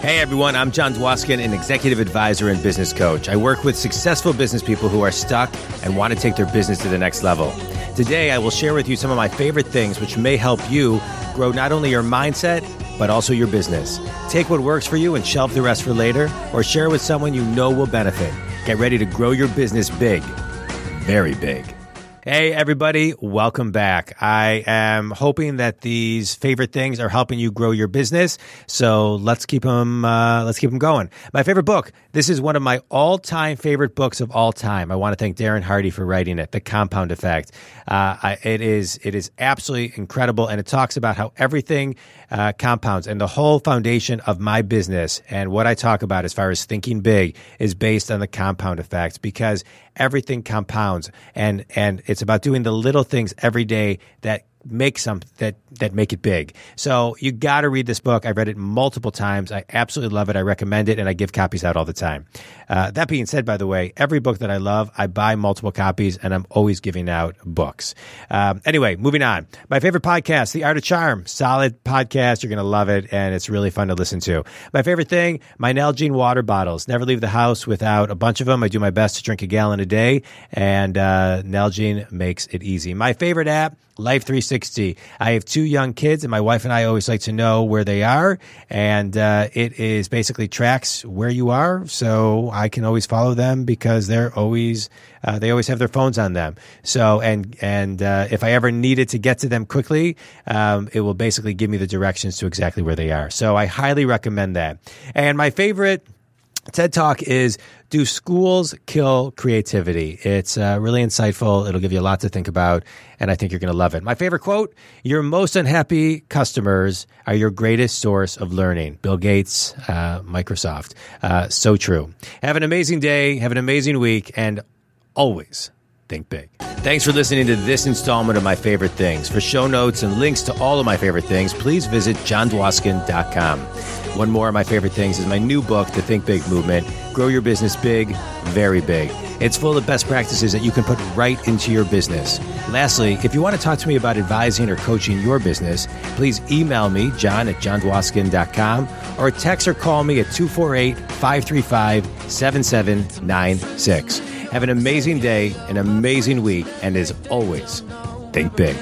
Hey everyone, I'm Jon Dwoskin, an executive advisor and business coach. I work with successful business people who are stuck and want to take their business to the next level. Today, I will share with you some of my favorite things which may help you grow not only your mindset, but also your business. Take what works for you and shelve the rest for later, or share with someone you know will benefit. Get ready to grow your business big, very big. Hey, everybody, welcome back. I am hoping that these favorite things are helping you grow your business. So let's keep them, uh, let's keep them going. My favorite book. This is one of my all time favorite books of all time. I want to thank Darren Hardy for writing it, The Compound Effect. Uh, I, it is, it is absolutely incredible. And it talks about how everything uh, compounds and the whole foundation of my business and what I talk about as far as thinking big is based on the compound effect because everything compounds and, and it's about doing the little things every day that make some that that make it big. So you got to read this book. I've read it multiple times. I absolutely love it. I recommend it, and I give copies out all the time. Uh, that being said, by the way, every book that I love, I buy multiple copies, and I'm always giving out books. Um, anyway, moving on. My favorite podcast, The Art of Charm, solid podcast. You're gonna love it, and it's really fun to listen to. My favorite thing, my Nalgene water bottles. Never leave the house without a bunch of them. I do my best to drink a gallon a day, and uh, Nalgene makes it easy. My favorite app. Life 360. I have two young kids, and my wife and I always like to know where they are. And uh, it is basically tracks where you are, so I can always follow them because they're always uh, they always have their phones on them. So and and uh, if I ever needed to get to them quickly, um, it will basically give me the directions to exactly where they are. So I highly recommend that. And my favorite. TED Talk is Do Schools Kill Creativity? It's uh, really insightful. It'll give you a lot to think about, and I think you're going to love it. My favorite quote Your most unhappy customers are your greatest source of learning. Bill Gates, uh, Microsoft. Uh, so true. Have an amazing day, have an amazing week, and always think big. Thanks for listening to this installment of My Favorite Things. For show notes and links to all of my favorite things, please visit jondwoskin.com. One more of my favorite things is my new book, The Think Big Movement Grow Your Business Big, Very Big. It's full of best practices that you can put right into your business. Lastly, if you want to talk to me about advising or coaching your business, please email me, jon at jondwoskin.com, or text or call me at 248 535 7796. Have an amazing day, an amazing week, and as always, think big.